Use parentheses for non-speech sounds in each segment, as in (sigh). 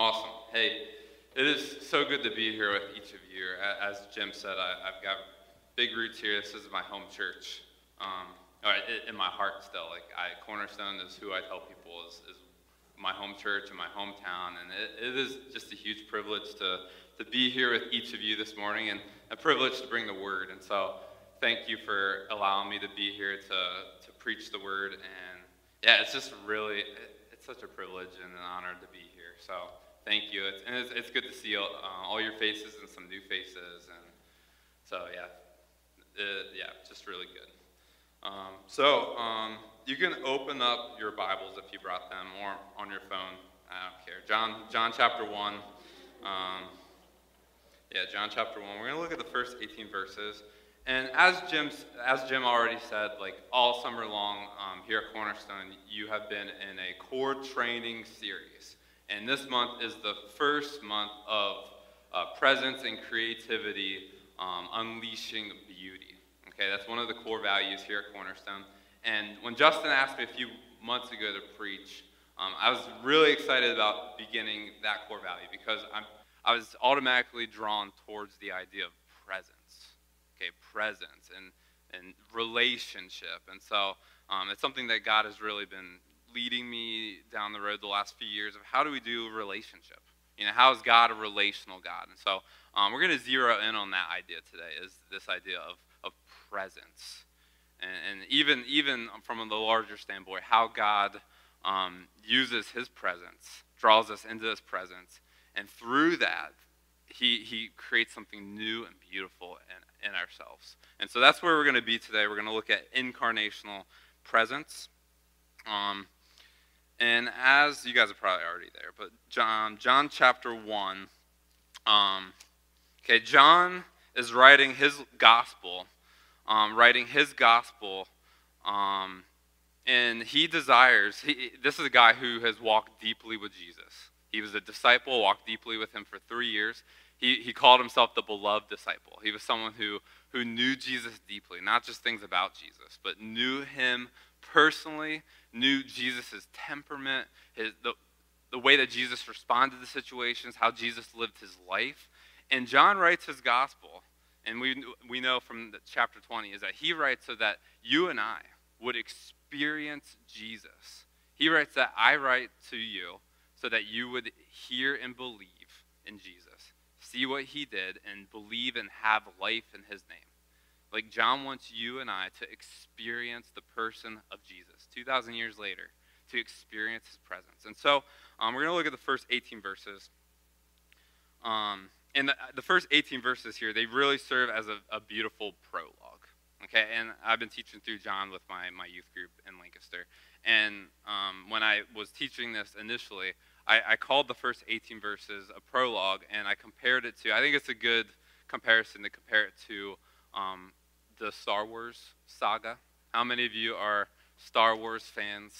Awesome. Hey, it is so good to be here with each of you. As Jim said, I, have got big roots here. This is my home church. Um, or in my heart still. Like I, Cornerstone is who I tell people is, is my home church and my hometown, and it, it is just a huge privilege to to be here with each of you this morning, and a privilege to bring the word. And so, thank you for allowing me to be here to to preach the word. And yeah, it's just really it's such a privilege and an honor to be here. So. Thank you. It's, and it's, it's good to see all, uh, all your faces and some new faces. And so, yeah, uh, yeah, just really good. Um, so um, you can open up your Bibles if you brought them, or on your phone. I don't care. John, John chapter one. Um, yeah, John chapter one. We're gonna look at the first 18 verses. And as Jim, as Jim already said, like all summer long um, here at Cornerstone, you have been in a core training series. And this month is the first month of uh, presence and creativity, um, unleashing beauty. Okay, that's one of the core values here at Cornerstone. And when Justin asked me a few months ago to preach, um, I was really excited about beginning that core value because I'm, I was automatically drawn towards the idea of presence. Okay, presence and, and relationship. And so um, it's something that God has really been leading me down the road the last few years of how do we do relationship? You know, how is God a relational God? And so um, we're going to zero in on that idea today is this idea of presence. And, and even, even from the larger standpoint, how God um, uses his presence, draws us into his presence, and through that, he, he creates something new and beautiful in, in ourselves. And so that's where we're going to be today. We're going to look at incarnational presence. Um, and as you guys are probably already there, but John, John chapter 1, um, okay, John is writing his gospel um, writing his gospel. Um, and he desires, he, this is a guy who has walked deeply with Jesus. He was a disciple, walked deeply with him for three years. He, he called himself the beloved disciple. He was someone who, who knew Jesus deeply, not just things about Jesus, but knew him personally, knew Jesus' temperament, his, the, the way that Jesus responded to situations, how Jesus lived his life. And John writes his gospel and we, we know from chapter 20 is that he writes so that you and I would experience Jesus. He writes that I write to you so that you would hear and believe in Jesus, see what he did, and believe and have life in his name. Like John wants you and I to experience the person of Jesus 2,000 years later, to experience his presence. And so um, we're going to look at the first 18 verses. Um, and the, the, first 18 verses here, they really serve as a, a, beautiful prologue. Okay, and I've been teaching through John with my, my youth group in Lancaster. And um, when I was teaching this initially, I, I, called the first 18 verses a prologue, and I compared it to, I think it's a good comparison to compare it to um, the Star Wars saga. How many of you are Star Wars fans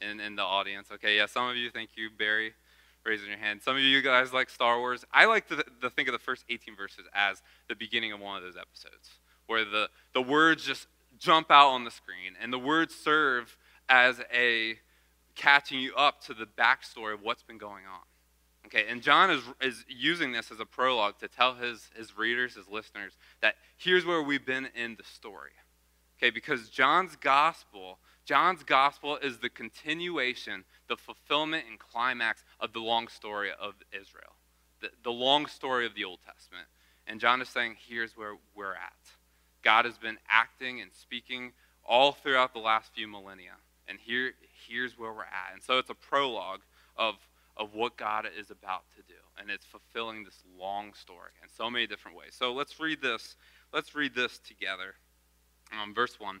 in, in the audience? Okay, yeah, some of you, thank you, Barry raising your hand. Some of you guys like Star Wars. I like to, think of the first 18 verses as the beginning of one of those episodes, where the, the words just jump out on the screen, and the words serve as a catching you up to the backstory of what's been going on. Okay, and John is, is using this as a prologue to tell his, his readers, his listeners, that here's where we've been in the story. Okay, because John's gospel John's gospel is the continuation, the fulfillment and climax of the long story of Israel, the, the long story of the Old Testament. And John is saying, here's where we're at. God has been acting and speaking all throughout the last few millennia. And here, here's where we're at. And so it's a prologue of, of what God is about to do. And it's fulfilling this long story in so many different ways. So let's read this. Let's read this together. Um, verse 1.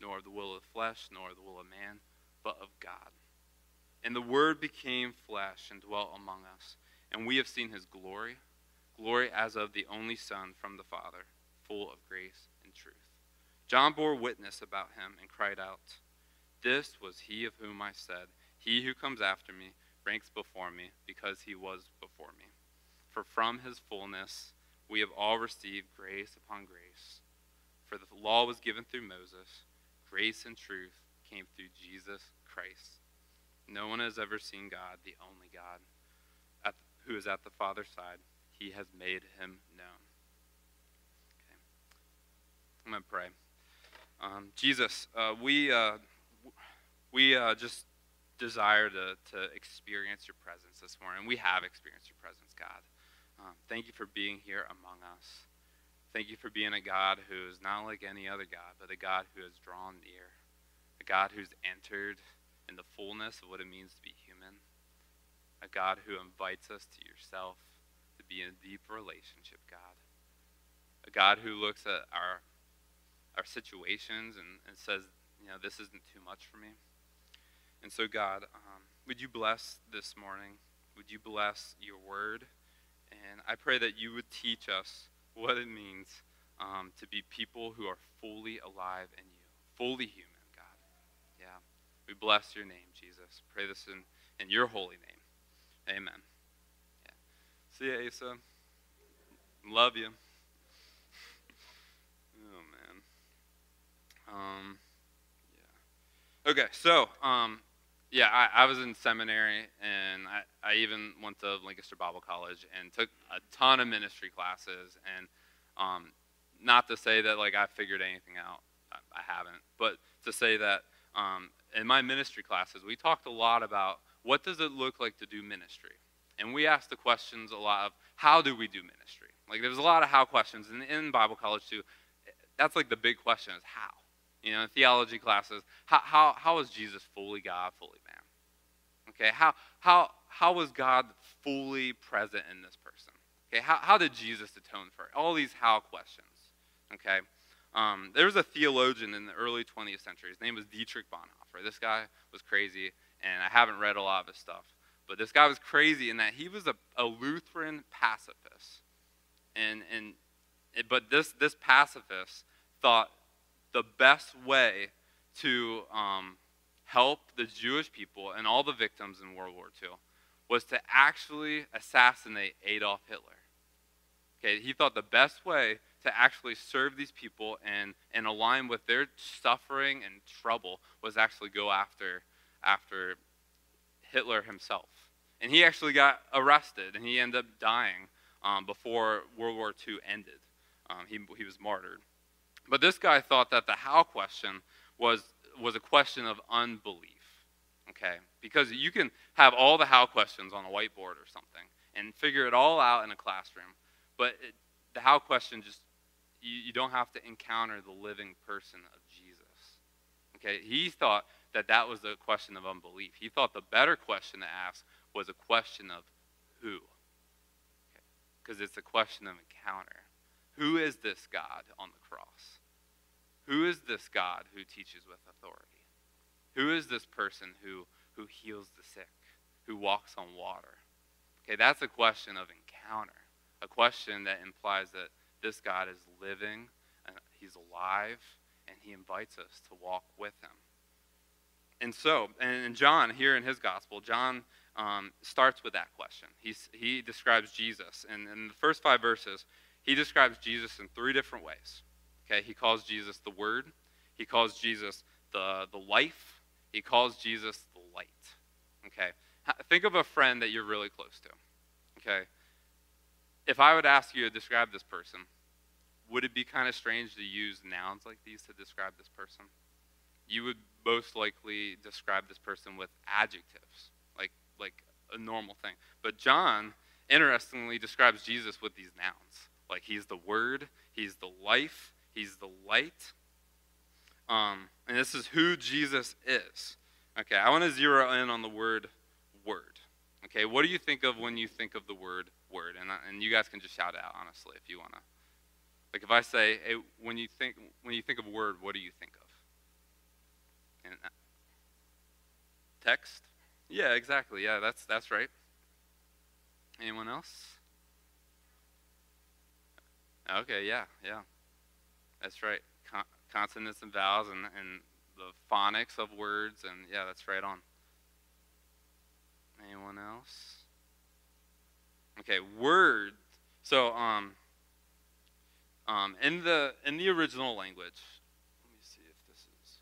nor of the will of the flesh, nor of the will of man, but of God. And the Word became flesh and dwelt among us, and we have seen his glory, glory as of the only Son from the Father, full of grace and truth. John bore witness about him and cried out, This was he of whom I said, He who comes after me ranks before me, because he was before me. For from his fullness we have all received grace upon grace. For the law was given through Moses, grace and truth came through Jesus Christ. No one has ever seen God, the only God, at, who is at the Father's side. He has made him known. Okay. I'm going to pray. Um, Jesus, uh, we, uh, we uh, just desire to, to experience your presence this morning. We have experienced your presence, God. Um, thank you for being here among us. Thank you for being a God who is not like any other God, but a God who has drawn near, a God who's entered in the fullness of what it means to be human, a God who invites us to yourself to be in a deep relationship, God, a God who looks at our our situations and, and says, you know, this isn't too much for me. And so, God, um, would you bless this morning? Would you bless your word? And I pray that you would teach us what it means um, to be people who are fully alive in you, fully human, God. Yeah. We bless your name, Jesus. Pray this in, in your holy name. Amen. Yeah. See you, Asa. Love you. Oh, man. Um, yeah. Okay, so, um, yeah, I, I was in seminary, and I, I even went to Lancaster Bible College and took a ton of ministry classes. And um, not to say that like I figured anything out, I, I haven't, but to say that um, in my ministry classes, we talked a lot about what does it look like to do ministry, and we asked the questions a lot of how do we do ministry. Like there's a lot of how questions, and in Bible college too, that's like the big question is how. You know, in theology classes, how, how, how was Jesus fully God, fully man? Okay, how, how, how was God fully present in this person? Okay, how, how did Jesus atone for it? All these how questions. Okay, um, there was a theologian in the early 20th century. His name was Dietrich Bonhoeffer. This guy was crazy, and I haven't read a lot of his stuff. But this guy was crazy in that he was a, a Lutheran pacifist. And, and, but this, this pacifist thought the best way to um, help the Jewish people and all the victims in World War II was to actually assassinate Adolf Hitler. Okay, he thought the best way to actually serve these people and, and align with their suffering and trouble was actually go after after Hitler himself. And he actually got arrested and he ended up dying um, before World War II ended. Um, he, he was martyred. But this guy thought that the how question was, was a question of unbelief. Okay? Because you can have all the how questions on a whiteboard or something and figure it all out in a classroom. But it, the how question just, you, you don't have to encounter the living person of Jesus. Okay? He thought that that was a question of unbelief. He thought the better question to ask was a question of who. Because okay? it's a question of encounter. Who is this God on the cross? Who is this God who teaches with authority? Who is this person who, who heals the sick, who walks on water? Okay, that's a question of encounter, a question that implies that this God is living, and he's alive, and he invites us to walk with him. And so, and John, here in his gospel, John um, starts with that question. He's, he describes Jesus. And in the first five verses, he describes Jesus in three different ways. Okay, he calls Jesus the Word. He calls Jesus the, the life. He calls Jesus the light. Okay, think of a friend that you're really close to. Okay, if I would ask you to describe this person, would it be kind of strange to use nouns like these to describe this person? You would most likely describe this person with adjectives, like like a normal thing. But John interestingly describes Jesus with these nouns. Like he's the word, he's the life, he's the light. Um, and this is who Jesus is. Okay, I want to zero in on the word word. Okay, what do you think of when you think of the word word? And, and you guys can just shout it out, honestly, if you want to. Like if I say, hey, when you think when you think of word, what do you think of? And, uh, text? Yeah, exactly. Yeah, that's that's right. Anyone else? Okay, yeah, yeah. That's right. Con- consonants and vowels and, and the phonics of words, and yeah, that's right on. Anyone else? Okay, word. So, um, um, in the in the original language, let me see if this is.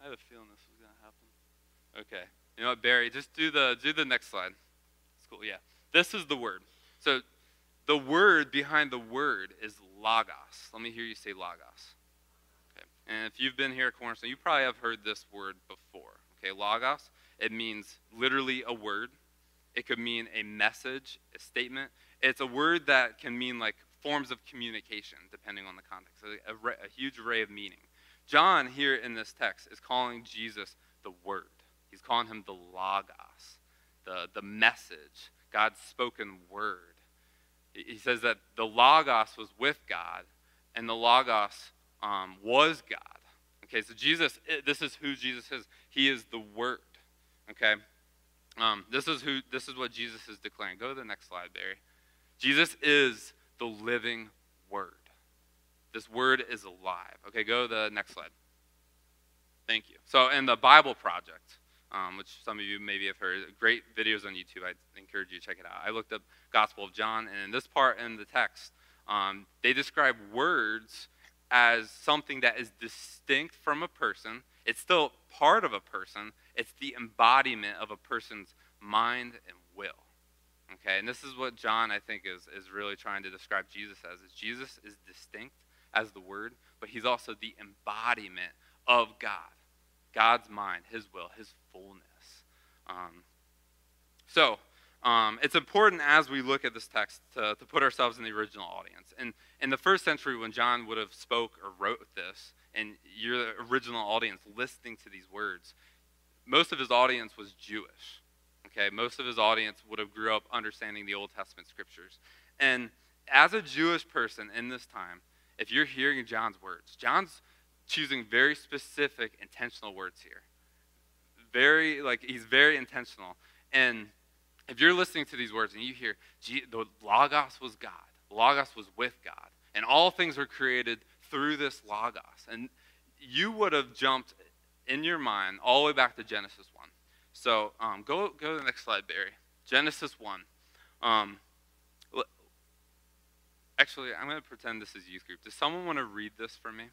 I have a feeling this is gonna happen. Okay, you know what, Barry? Just do the do the next slide. It's cool. Yeah, this is the word. So, the word behind the word is logos. Let me hear you say logos. Okay. And if you've been here at Cornerstone, you probably have heard this word before. Okay, logos, it means literally a word. It could mean a message, a statement. It's a word that can mean like forms of communication, depending on the context. A, a, a huge array of meaning. John, here in this text, is calling Jesus the Word. He's calling him the Logos, the, the message, God's spoken word. He says that the Logos was with God, and the Logos um, was God. Okay, so Jesus, this is who Jesus is. He is the Word. Okay, um, this is who. This is what Jesus is declaring. Go to the next slide, Barry. Jesus is the living Word. This Word is alive. Okay, go to the next slide. Thank you. So, in the Bible Project, um, which some of you maybe have heard, great videos on YouTube. I encourage you to check it out. I looked up Gospel of John, and in this part in the text, um, they describe words as something that is distinct from a person. It's still part of a person. It's the embodiment of a person's mind and will. Okay, and this is what John, I think, is, is really trying to describe Jesus as. Is Jesus is distinct as the Word, but he's also the embodiment of God. God's mind, his will, his fullness. Um, so, um, it's important as we look at this text to, to put ourselves in the original audience. And in the first century, when John would have spoke or wrote this, and you're the original audience listening to these words, most of his audience was Jewish. Okay, most of his audience would have grew up understanding the Old Testament scriptures. And as a Jewish person in this time, if you're hearing John's words, John's choosing very specific, intentional words here. Very, like, he's very intentional. And if you're listening to these words and you hear the Logos was God, Logos was with God, and all things were created through this Logos, and you would have jumped in your mind all the way back to Genesis 1. So um, go, go to the next slide, Barry. Genesis 1. Um, actually, I'm going to pretend this is youth group. Does someone want to read this for me?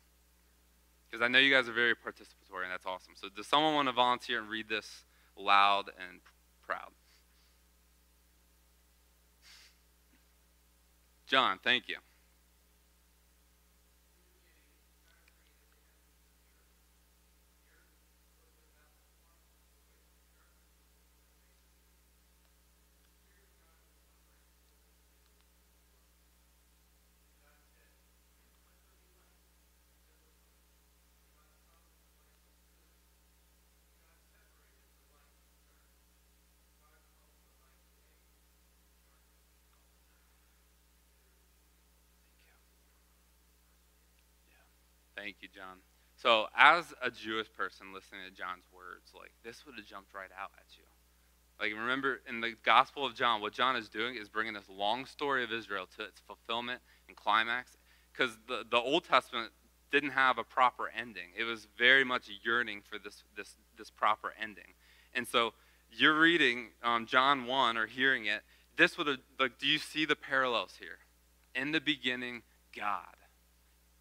Because I know you guys are very participatory, and that's awesome. So does someone want to volunteer and read this loud and proud? John, thank you. Thank you, John. So, as a Jewish person listening to John's words, like this would have jumped right out at you. Like, remember in the Gospel of John, what John is doing is bringing this long story of Israel to its fulfillment and climax. Because the, the Old Testament didn't have a proper ending, it was very much yearning for this, this, this proper ending. And so, you're reading um, John 1 or hearing it. This would have, like, do you see the parallels here? In the beginning, God.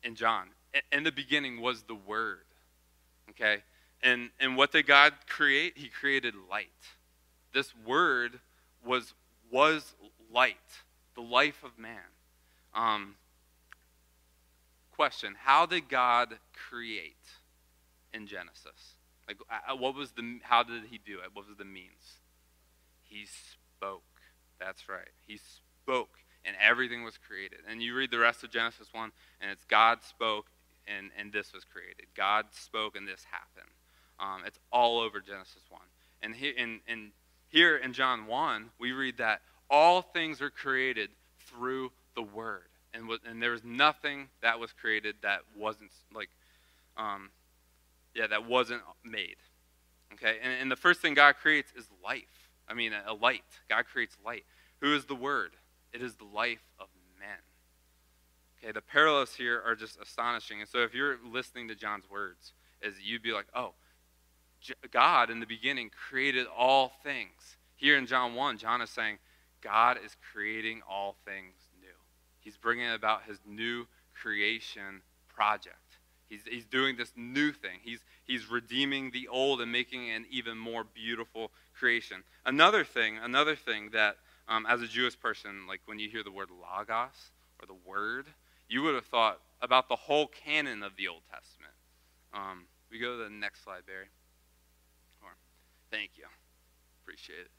In John, in the beginning was the Word. Okay? And, and what did God create? He created light. This Word was, was light, the life of man. Um, question How did God create in Genesis? Like, uh, uh, what was the, how did he do it? What was the means? He spoke. That's right. He spoke, and everything was created. And you read the rest of Genesis 1, and it's God spoke, and, and this was created. God spoke, and this happened. Um, it's all over Genesis 1. And here in, in, here in John 1, we read that all things are created through the Word. And, and there was nothing that was created that wasn't, like, um, yeah, that wasn't made. Okay? And, and the first thing God creates is life. I mean, a, a light. God creates light. Who is the Word? It is the life of. Okay, the parallels here are just astonishing. And so if you're listening to John's words, is you'd be like, oh, God in the beginning created all things. Here in John 1, John is saying, God is creating all things new. He's bringing about his new creation project. He's, he's doing this new thing. He's, he's redeeming the old and making an even more beautiful creation. Another thing, another thing that um, as a Jewish person, like when you hear the word logos or the word, you would have thought about the whole canon of the Old Testament. Um, we go to the next slide, Barry. Or, thank you. Appreciate it.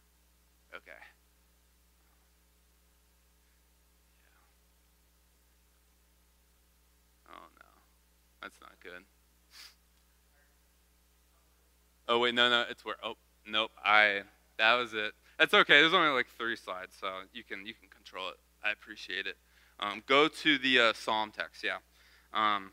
Okay. Yeah. Oh, no. That's not good. Oh wait, no, no, it's where. Oh, nope. I that was it. That's okay. There's only like three slides, so you can you can control it. I appreciate it. Um, go to the uh, Psalm text. Yeah. Um,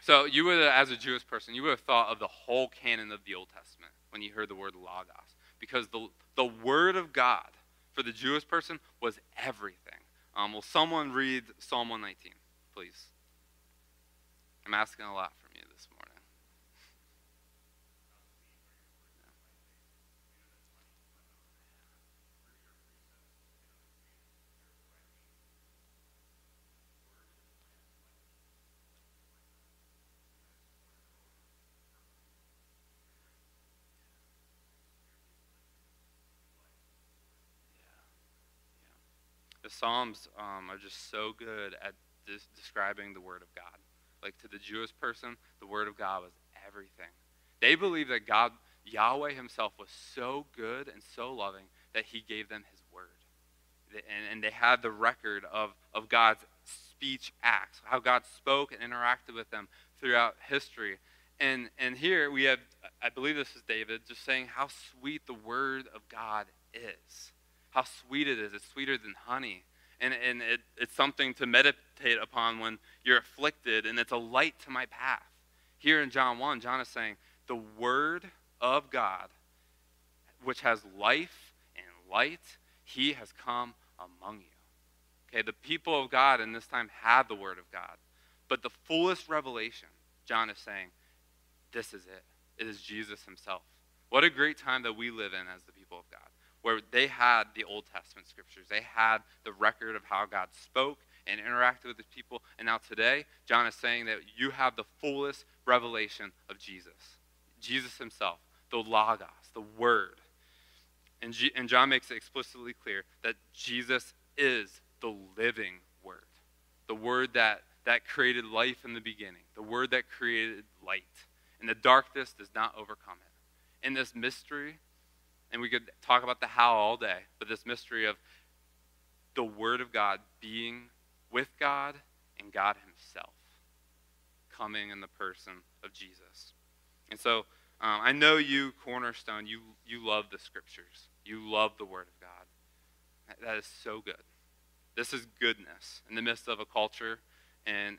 so you would, as a Jewish person, you would have thought of the whole canon of the Old Testament when you heard the word logos, because the the word of God for the Jewish person was everything. Um, will someone read Psalm 119, please? I'm asking a lot from you this morning. The Psalms um, are just so good at describing the Word of God like to the Jewish person, the Word of God was everything. They believed that God, Yahweh Himself, was so good and so loving that He gave them His Word. And, and they had the record of, of God's speech acts, how God spoke and interacted with them throughout history. And, and here we have, I believe this is David, just saying how sweet the Word of God is. How sweet it is. It's sweeter than honey and, and it, it's something to meditate upon when you're afflicted, and it's a light to my path. Here in John 1, John is saying, the Word of God, which has life and light, He has come among you. Okay, the people of God in this time had the Word of God. But the fullest revelation, John is saying, this is it. It is Jesus Himself. What a great time that we live in as the people of God where they had the Old Testament scriptures. They had the record of how God spoke and interacted with his people. And now today, John is saying that you have the fullest revelation of Jesus. Jesus himself, the Logos, the Word. And, G- and John makes it explicitly clear that Jesus is the living Word, the Word that, that created life in the beginning, the Word that created light. And the darkness does not overcome it. In this mystery, and we could talk about the how all day, but this mystery of the Word of God being with God and God Himself coming in the person of Jesus. And so um, I know you, Cornerstone, you, you love the Scriptures. You love the Word of God. That is so good. This is goodness in the midst of a culture and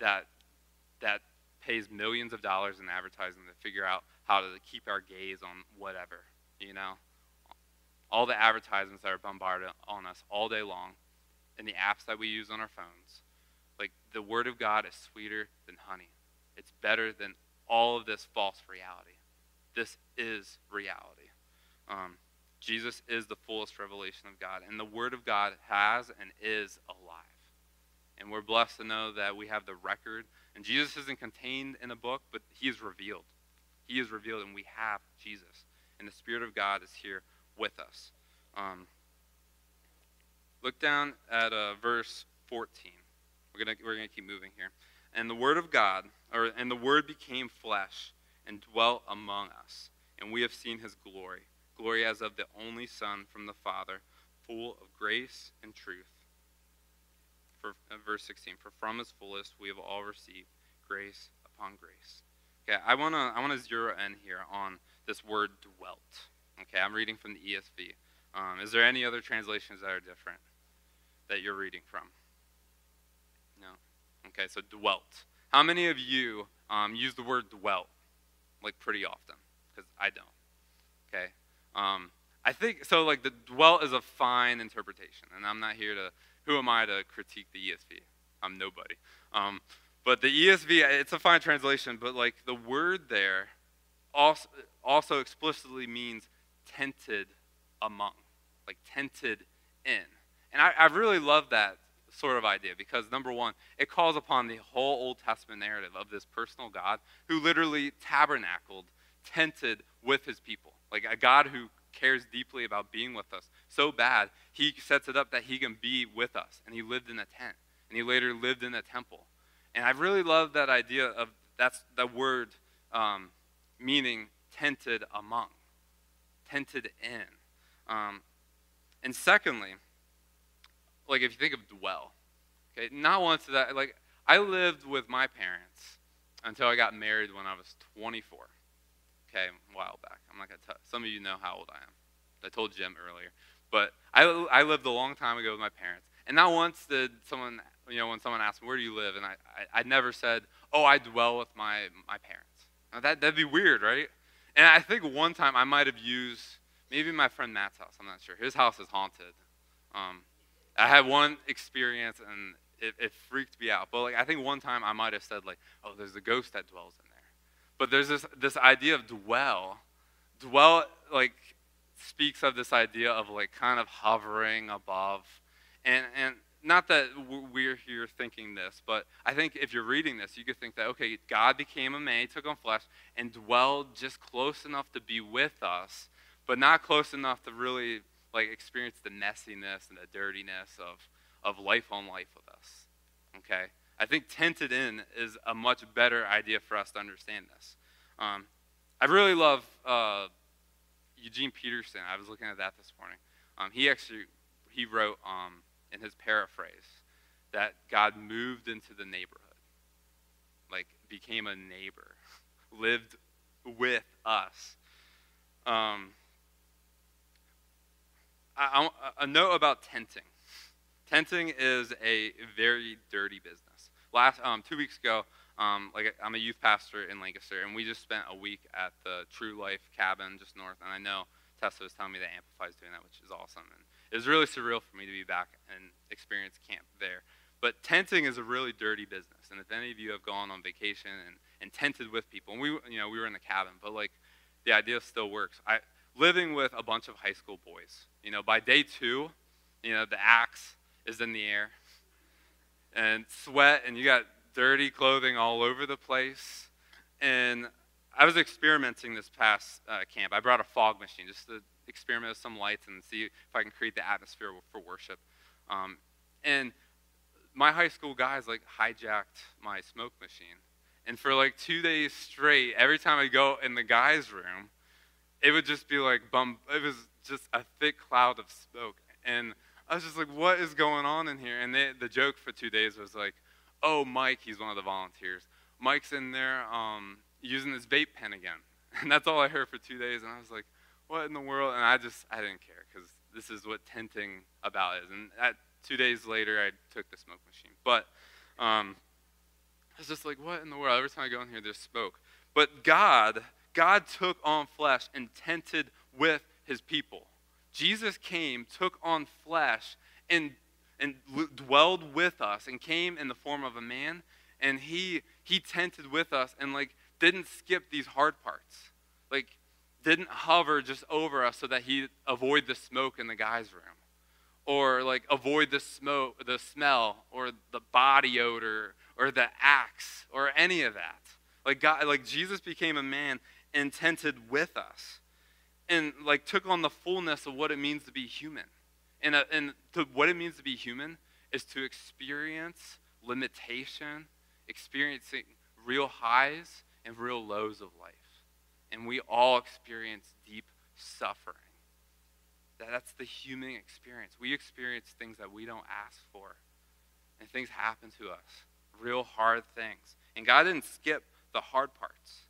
that that pays millions of dollars in advertising to figure out how to keep our gaze on whatever you know? All the advertisements that are bombarded on us all day long, and the apps that we use on our phones. Like, the Word of God is sweeter than honey. It's better than all of this false reality. This is reality. Um, Jesus is the fullest revelation of God, and the Word of God has and is alive. And we're blessed to know that we have the record. And Jesus isn't contained in a book, but He is revealed. He is revealed, and we have Jesus and the Spirit of God is here with us. Um, look down at uh, verse 14. We're gonna we're gonna keep moving here. And the Word of God, or and the Word became flesh and dwelt among us, and we have seen his glory, glory as of the only Son from the Father, full of grace and truth. For, uh, verse 16, for from his fullest we have all received grace upon grace. Okay, I want to I wanna zero in here on this word dwelt. Okay, I'm reading from the ESV. Um, is there any other translations that are different that you're reading from? No? Okay, so dwelt. How many of you um, use the word dwelt like pretty often? Because I don't. Okay? Um, I think, so like the dwelt is a fine interpretation, and I'm not here to, who am I to critique the ESV? I'm nobody. Um, but the ESV, it's a fine translation, but like the word there also, also explicitly means tented among, like tented in. And I, I really love that sort of idea because number one, it calls upon the whole Old Testament narrative of this personal God who literally tabernacled, tented with his people. Like a God who cares deeply about being with us so bad, he sets it up that he can be with us. And he lived in a tent. And he later lived in a temple. And I really love that idea of that's the word um, meaning tented among, tented in. Um, and secondly, like if you think of dwell, okay, not once did I, like, I lived with my parents until I got married when I was 24. Okay, a while back. I'm not to tell, some of you know how old I am. I told Jim earlier. But I, I lived a long time ago with my parents. And not once did someone, you know, when someone asked me, where do you live? And I, I, I never said, oh, I dwell with my, my parents. Now that, that'd be weird, right? And I think one time I might have used, maybe my friend Matt's house, I'm not sure. His house is haunted. Um, I had one experience and it, it, freaked me out. But like I think one time I might have said like, "Oh, there's a ghost that dwells in there." But there's this this idea of dwell. Dwell like speaks of this idea of like kind of hovering above, and and not that we're here thinking this, but I think if you're reading this, you could think that okay, God became a man, he took on flesh, and dwelled just close enough to be with us, but not close enough to really like experience the messiness and the dirtiness of, of life on life with us. Okay? I think tented in is a much better idea for us to understand this. Um, I really love uh, Eugene Peterson. I was looking at that this morning. Um, he actually he wrote um, in his paraphrase that God moved into the neighborhood, like became a neighbor, (laughs) lived with us. Um, I, I, a note about tenting. Tenting is a very dirty business. Last um, two weeks ago, um, like I'm a youth pastor in Lancaster, and we just spent a week at the True Life cabin just north. And I know Tessa was telling me that Amplify is doing that, which is awesome. And it was really surreal for me to be back and experience camp there. But tenting is a really dirty business. And if any of you have gone on vacation and, and tented with people, and we, you know, we were in the cabin, but like the idea still works. I, living with a bunch of high school boys. You know, by day two, you know, the axe is in the air and sweat, and you got dirty clothing all over the place. And I was experimenting this past uh, camp. I brought a fog machine just to experiment with some lights and see if I can create the atmosphere for worship. Um, and my high school guys like hijacked my smoke machine. And for like two days straight, every time I go in the guys' room, it would just be like bum. It was just a thick cloud of smoke, and I was just like, "What is going on in here?" And they, the joke for two days was like, "Oh, Mike, he's one of the volunteers. Mike's in there um, using his vape pen again." (laughs) And that's all I heard for two days, and I was like, "What in the world?" And I just I didn't care because this is what tenting about is. And at, two days later, I took the smoke machine, but um, I was just like, "What in the world?" Every time I go in here, there's smoke. But God God took on flesh and tented with his people. Jesus came, took on flesh, and, and dwelled with us, and came in the form of a man, and he, he tented with us and, like, didn't skip these hard parts. Like, didn't hover just over us so that he'd avoid the smoke in the guy's room or like avoid the smoke the smell or the body odor or the axe or any of that like god like jesus became a man intended with us and like took on the fullness of what it means to be human. And, uh, and to, what it means to be human is to experience limitation, experiencing real highs and real lows of life. And we all experience deep suffering. That's the human experience. We experience things that we don't ask for. And things happen to us, real hard things. And God didn't skip the hard parts.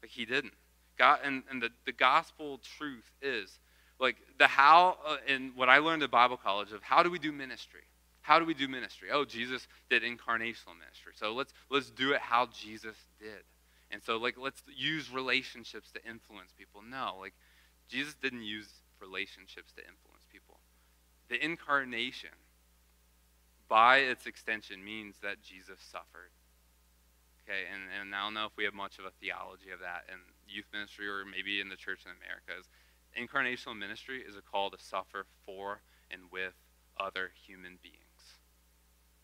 Like he didn't. God and, and the, the gospel truth is like the how uh, and what I learned at Bible college of how do we do ministry? How do we do ministry? Oh, Jesus did incarnational ministry. So let's let's do it how Jesus did. And so like let's use relationships to influence people. No, like Jesus didn't use relationships to influence people. The incarnation by its extension means that Jesus suffered. Okay, and, and I don't know if we have much of a theology of that in youth ministry or maybe in the church in America. Is incarnational ministry is a call to suffer for and with other human beings.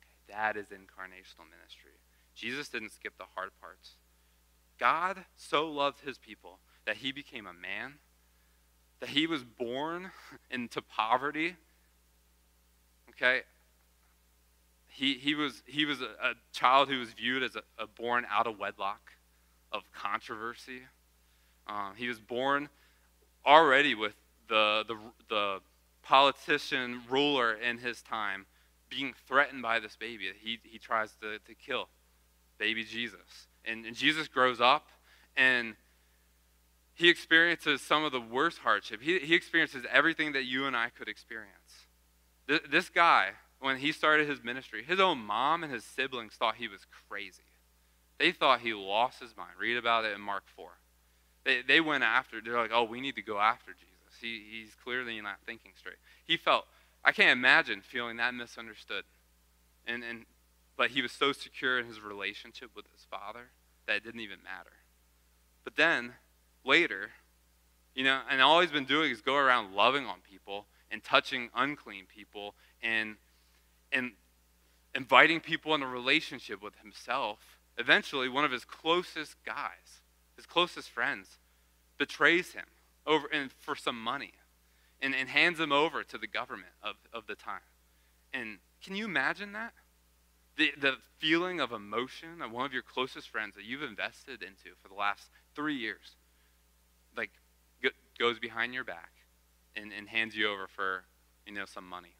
Okay, that is incarnational ministry. Jesus didn't skip the hard parts. God so loved his people that he became a man, that he was born (laughs) into poverty. Okay? He, he was, he was a, a child who was viewed as a, a, born out of wedlock, of controversy. Um, he was born already with the, the, the politician ruler in his time being threatened by this baby he, he tries to, to kill, baby Jesus. And, and Jesus grows up and he experiences some of the worst hardship. He, he experiences everything that you and I could experience. This, this guy, when he started his ministry, his own mom and his siblings thought he was crazy. They thought he lost his mind. Read about it in Mark 4. They, they went after, they're like, oh, we need to go after Jesus. He, he's clearly not thinking straight. He felt I can't imagine feeling that misunderstood. And, and, but he was so secure in his relationship with his father that it didn't even matter. But then, later, you know, and all he's been doing is go around loving on people and touching unclean people and, and inviting people in a relationship with himself. Eventually, one of his closest guys, his closest friends, betrays him over and for some money and, and hands him over to the government of, of the time. And can you imagine that? The, the feeling of emotion of one of your closest friends that you've invested into for the last three years, like, goes behind your back and, and hands you over for, you know, some money.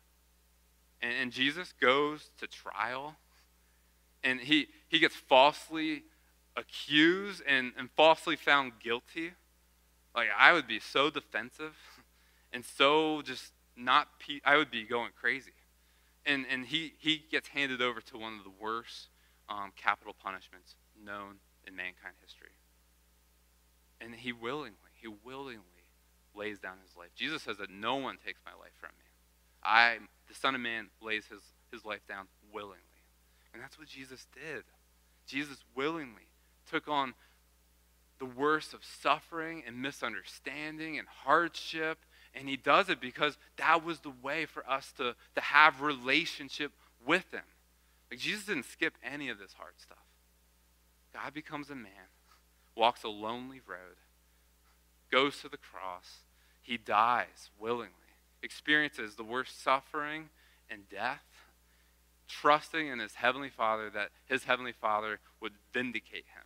And, and Jesus goes to trial, and he, he gets falsely accused and, and falsely found guilty. Like, I would be so defensive (laughs) and so just not, pe- I would be going crazy. And, and he, he gets handed over to one of the worst um, capital punishments known in mankind history. And he willingly, he willingly lays down his life. Jesus says that no one takes my life from me. I, the Son of Man, lays his, his life down willingly. And that's what Jesus did. Jesus willingly took on the worst of suffering and misunderstanding and hardship and he does it because that was the way for us to, to have relationship with him. Like Jesus didn't skip any of this hard stuff. God becomes a man, walks a lonely road, goes to the cross. He dies willingly, experiences the worst suffering and death, trusting in his heavenly Father that his heavenly Father would vindicate him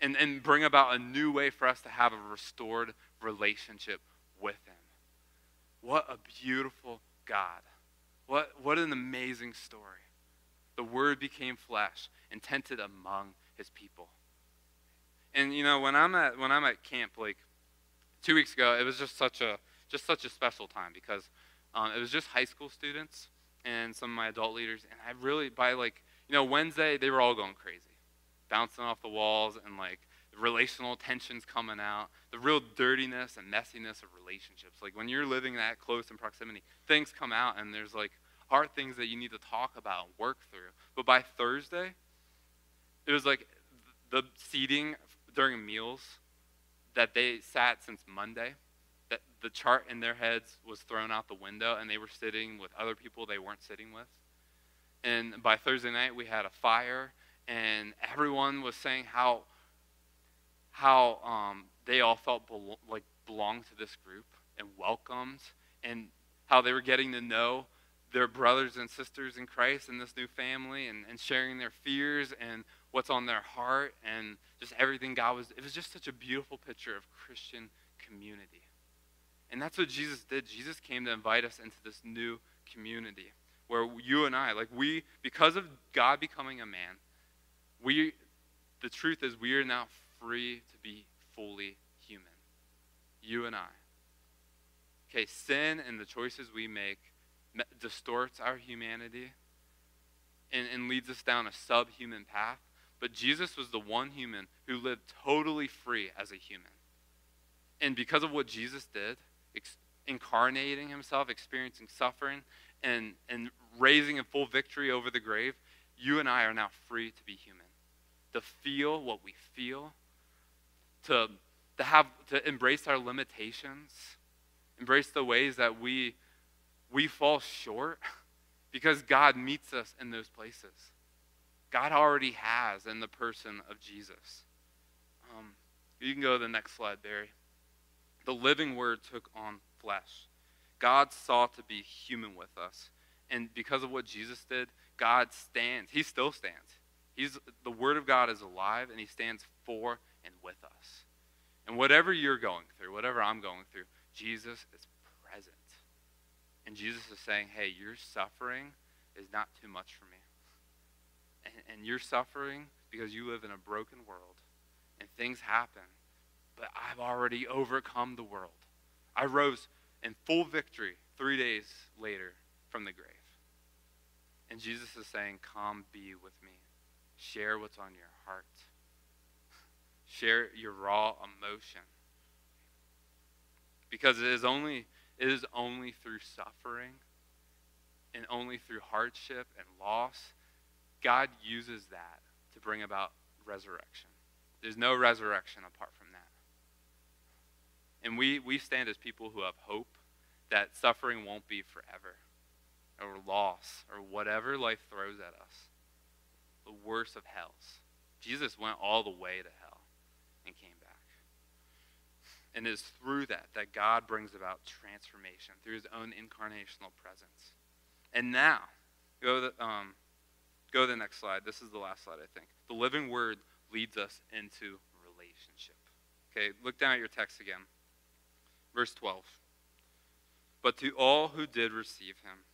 and, and bring about a new way for us to have a restored relationship with him. What a beautiful God. What, what an amazing story. The Word became flesh and tented among his people. And you know, when I'm at when I'm at camp, like two weeks ago, it was just such a just such a special time because um, it was just high school students and some of my adult leaders, and I really by like you know Wednesday they were all going crazy, bouncing off the walls and like relational tensions coming out, the real dirtiness and messiness of relationships. Like when you're living that close in proximity, things come out and there's like hard things that you need to talk about and work through. But by Thursday, it was like the seating during meals that they sat since Monday, that the chart in their heads was thrown out the window and they were sitting with other people they weren't sitting with. And by Thursday night, we had a fire and everyone was saying how how um, they all felt belo- like belonged to this group and welcomed, and how they were getting to know their brothers and sisters in Christ in this new family and, and sharing their fears and what's on their heart and just everything God was. It was just such a beautiful picture of Christian community. And that's what Jesus did. Jesus came to invite us into this new community where you and I, like we, because of God becoming a man, we, the truth is we are now free to be fully human. You and I. Okay, sin and the choices we make distorts our humanity and, and leads us down a subhuman path. But Jesus was the one human who lived totally free as a human. And because of what Jesus did, ex- incarnating himself, experiencing suffering, and, and raising in full victory over the grave, you and I are now free to be human, to feel what we feel, to, to, have, to embrace our limitations, embrace the ways that we, we fall short, (laughs) because God meets us in those places. God already has in the person of Jesus. Um, you can go to the next slide, Barry. The living word took on flesh. God sought to be human with us. And because of what Jesus did, God stands. He still stands. He's, the Word of God is alive, and He stands for and with us. And whatever you're going through, whatever I'm going through, Jesus is present. And Jesus is saying, hey, your suffering is not too much for me. And, and you're suffering because you live in a broken world, and things happen. But I've already overcome the world. I rose in full victory three days later from the grave. And Jesus is saying, Come be with me. Share what's on your heart. Share your raw emotion. Because it is only it is only through suffering and only through hardship and loss God uses that to bring about resurrection. There's no resurrection apart from that. And we, we stand as people who have hope that suffering won't be forever, or loss, or whatever life throws at us. The worst of hells. Jesus went all the way to hell and came back. And it is through that that God brings about transformation, through his own incarnational presence. And now, go to, um, go to the next slide. This is the last slide, I think. The living word leads us into relationship. Okay, look down at your text again. Verse 12. But to all who did receive him,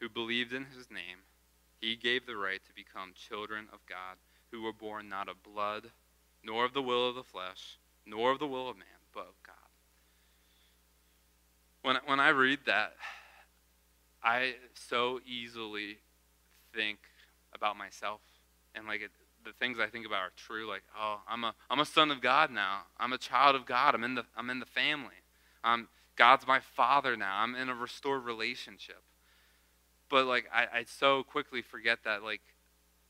who believed in his name, he gave the right to become children of God, who were born not of blood, nor of the will of the flesh, nor of the will of man, but of God. When, when I read that, I so easily think about myself and like it, the things I think about are true. Like, oh, I'm a I'm a son of God now. I'm a child of God. I'm in the I'm in the family. Um, God's my father now. I'm in a restored relationship. But like I, I so quickly forget that like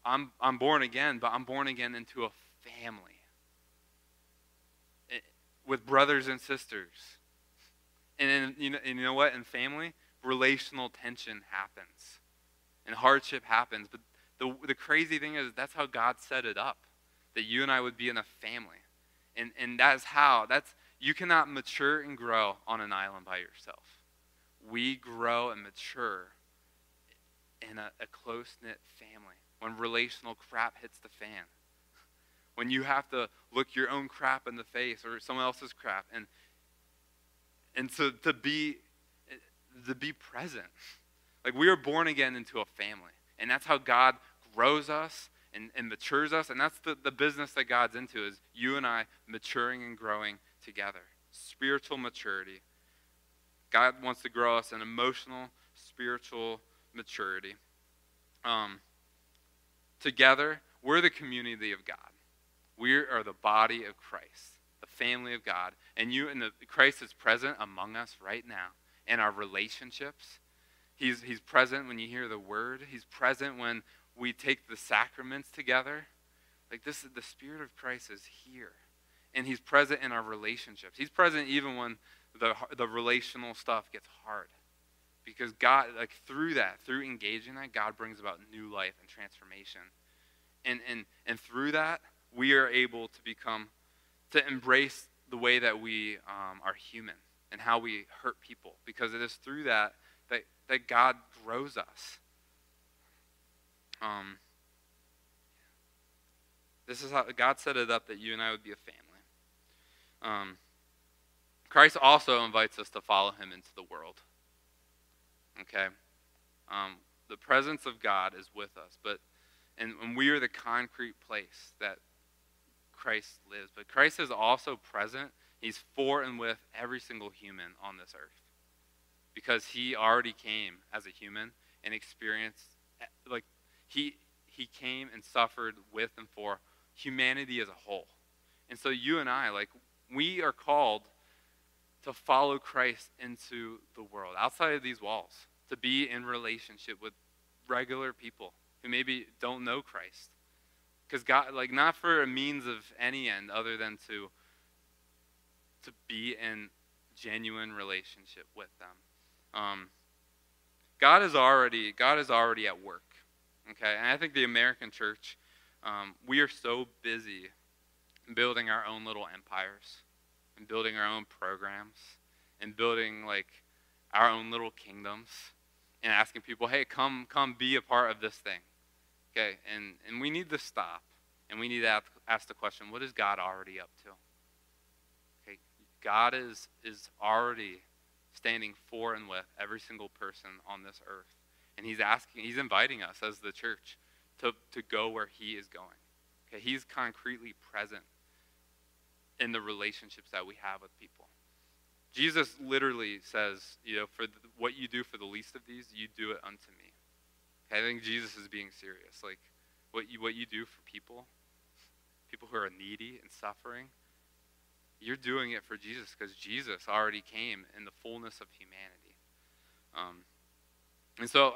I'm I'm born again, but I'm born again into a family. It, with brothers and sisters. And, in, you know, and you know what? In family, relational tension happens. And hardship happens. But the, the crazy thing is that's how God set it up. That you and I would be in a family. And, and that's how. That's you cannot mature and grow on an island by yourself. We grow and mature in a, a close knit family when relational crap hits the fan. When you have to look your own crap in the face or someone else's crap and and to, to be to be present. Like we are born again into a family. And that's how God grows us and, and matures us. And that's the, the business that God's into is you and I maturing and growing together. Spiritual maturity. God wants to grow us in emotional, spiritual maturity. Um, together, we're the community of God. We are the body of Christ, the family of God. And you and the Christ is present among us right now in our relationships. He's, he's present when you hear the word. He's present when we take the sacraments together. Like this the Spirit of Christ is here and he's present in our relationships. He's present even when the, the relational stuff gets hard. Because God, like through that, through engaging that, God brings about new life and transformation. And, and, and through that, we are able to become, to embrace the way that we um, are human and how we hurt people. Because it is through that that, that God grows us. Um, this is how God set it up that you and I would be a family. Um, Christ also invites us to follow him into the world. Okay? Um, the presence of God is with us, but and, and we are the concrete place that Christ lives. But Christ is also present. He's for and with every single human on this earth. Because he already came as a human and experienced like he he came and suffered with and for humanity as a whole. And so you and I, like we are called to follow Christ into the world, outside of these walls, to be in relationship with regular people who maybe don't know Christ. Because God, like, not for a means of any end other than to, to be in genuine relationship with them. Um, God is already, God is already at work. Okay, and I think the American church, um, we are so busy building our own little empires and building our own programs and building like our own little kingdoms and asking people, hey, come, come be a part of this thing. Okay, and, and we need to stop and we need to ask, ask the question, what is God already up to? Okay, God is, is already standing for and with every single person on this earth. And he's asking, he's inviting us as the church to, to go where he is going. Okay, he's concretely present in the relationships that we have with people. Jesus literally says, you know, for the, what you do for the least of these, you do it unto me. I think Jesus is being serious. Like, what you, what you do for people, people who are needy and suffering, you're doing it for Jesus because Jesus already came in the fullness of humanity. Um, and so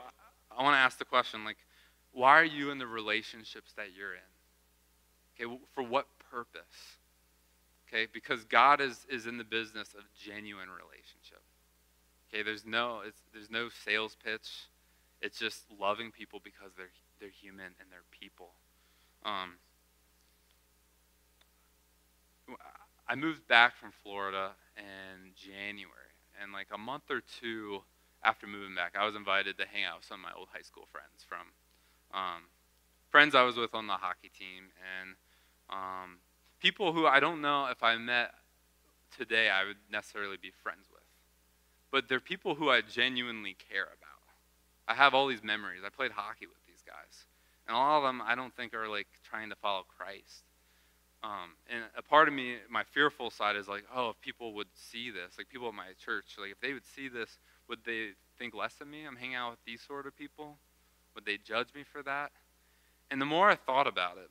I want to ask the question, like, why are you in the relationships that you're in? Okay, for what purpose? Okay, because God is, is in the business of genuine relationship. Okay, there's no there's no sales pitch. It's just loving people because they're they're human and they're people. Um, I moved back from Florida in January, and like a month or two after moving back, I was invited to hang out with some of my old high school friends from um, friends I was with on the hockey team, and um, people who I don't know if I met today I would necessarily be friends with. But they're people who I genuinely care about. I have all these memories. I played hockey with these guys. And all of them I don't think are like trying to follow Christ. Um, and a part of me, my fearful side is like, oh, if people would see this, like people at my church, like if they would see this, would they think less of me? I'm hanging out with these sort of people. Would they judge me for that? And the more I thought about it,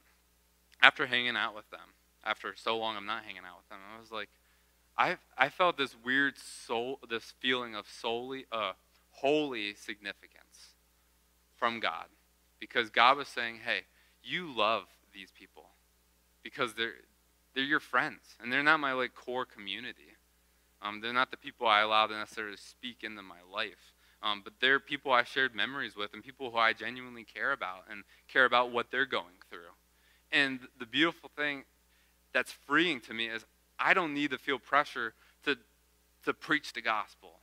after hanging out with them, after so long I'm not hanging out with them. I was like, I I felt this weird soul, this feeling of solely, uh, holy significance from God, because God was saying, hey, you love these people because they're they're your friends and they're not my like core community. Um, they're not the people I allow to necessarily speak into my life. Um, but they're people I shared memories with and people who I genuinely care about and care about what they're going through. And the beautiful thing that's freeing to me is I don't need to feel pressure to, to preach the gospel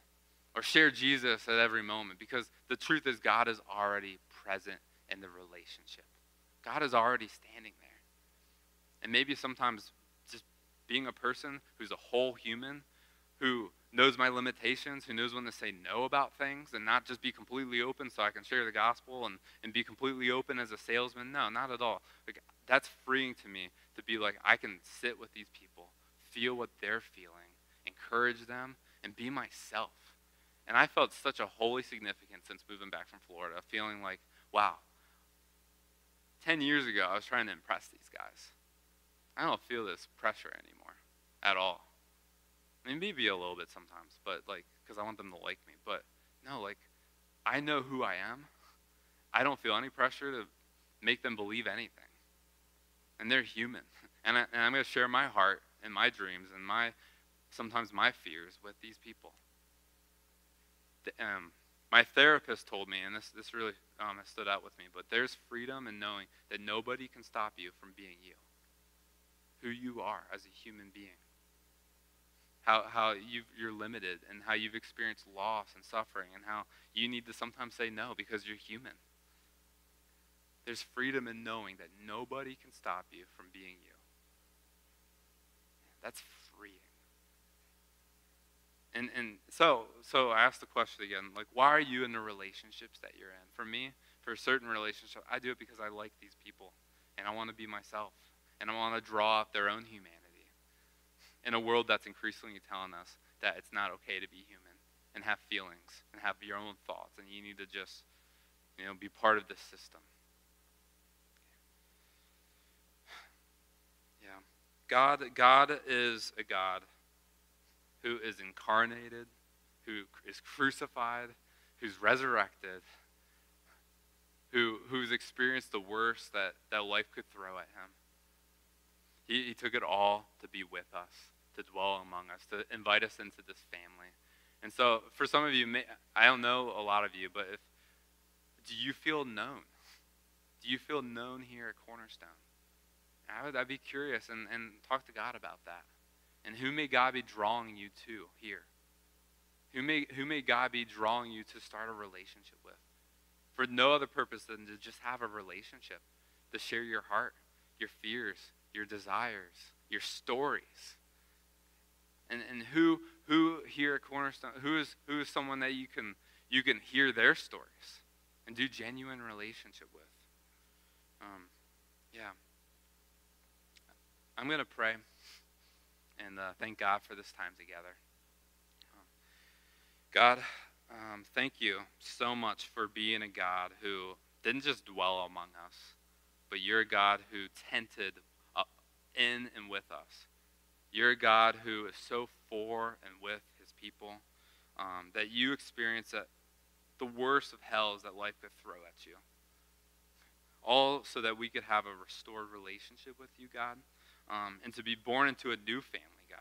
or share Jesus at every moment because the truth is God is already present in the relationship. God is already standing there. And maybe sometimes just being a person who's a whole human, who knows my limitations, who knows when to say no about things and not just be completely open so I can share the gospel and, and be completely open as a salesman. No, not at all. Like, that's freeing to me to be like, I can sit with these people, feel what they're feeling, encourage them, and be myself. And I felt such a holy significance since moving back from Florida, feeling like, wow, 10 years ago, I was trying to impress these guys. I don't feel this pressure anymore at all. I mean, maybe a little bit sometimes, but like, because I want them to like me. But no, like, I know who I am. I don't feel any pressure to make them believe anything. And they're human. (laughs) And, I, and I'm going to share my heart and my dreams and my sometimes my fears with these people. Um, my therapist told me, and this, this really um, stood out with me, but there's freedom in knowing that nobody can stop you from being you, who you are as a human being. how, how you you're limited and how you've experienced loss and suffering and how you need to sometimes say no because you're human. There's freedom in knowing that nobody can stop you from being you. That's freeing. And, and so, so I asked the question again, like, why are you in the relationships that you're in? For me, for a certain relationship, I do it because I like these people and I want to be myself and I want to draw up their own humanity in a world that's increasingly telling us that it's not okay to be human and have feelings and have your own thoughts and you need to just you know be part of this system yeah god god is a god who is incarnated who is crucified who's resurrected who who's experienced the worst that that life could throw at him he, he took it all to be with us, to dwell among us, to invite us into this family. And so, for some of you, I don't know a lot of you, but if, do you feel known? Do you feel known here at Cornerstone? I would I'd be curious and, and talk to God about that. And who may God be drawing you to here? Who may, who may God be drawing you to start a relationship with? For no other purpose than to just have a relationship, to share your heart, your fears, your desires, your stories. And, and who, who here at Cornerstone, who is, who is someone that you can, you can hear their stories and do genuine relationship with? Um, yeah. I'm going to pray and uh, thank God for this time together. Um, God, um, thank you so much for being a God who didn't just dwell among us, but you're a God who tented in and with us. You're a God who is so for and with his people um, that you experience that the worst of hells that life could throw at you. All so that we could have a restored relationship with you, God, um, and to be born into a new family, God.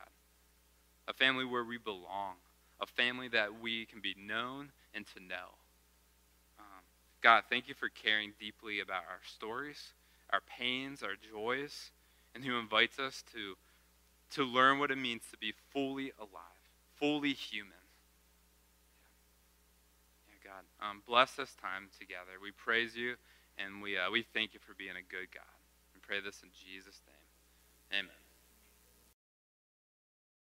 A family where we belong, a family that we can be known and to know. Um, God, thank you for caring deeply about our stories, our pains, our joys, and who invites us to, to learn what it means to be fully alive, fully human. Yeah, God, um, bless this time together. We praise you and we, uh, we thank you for being a good God. We pray this in Jesus' name. Amen.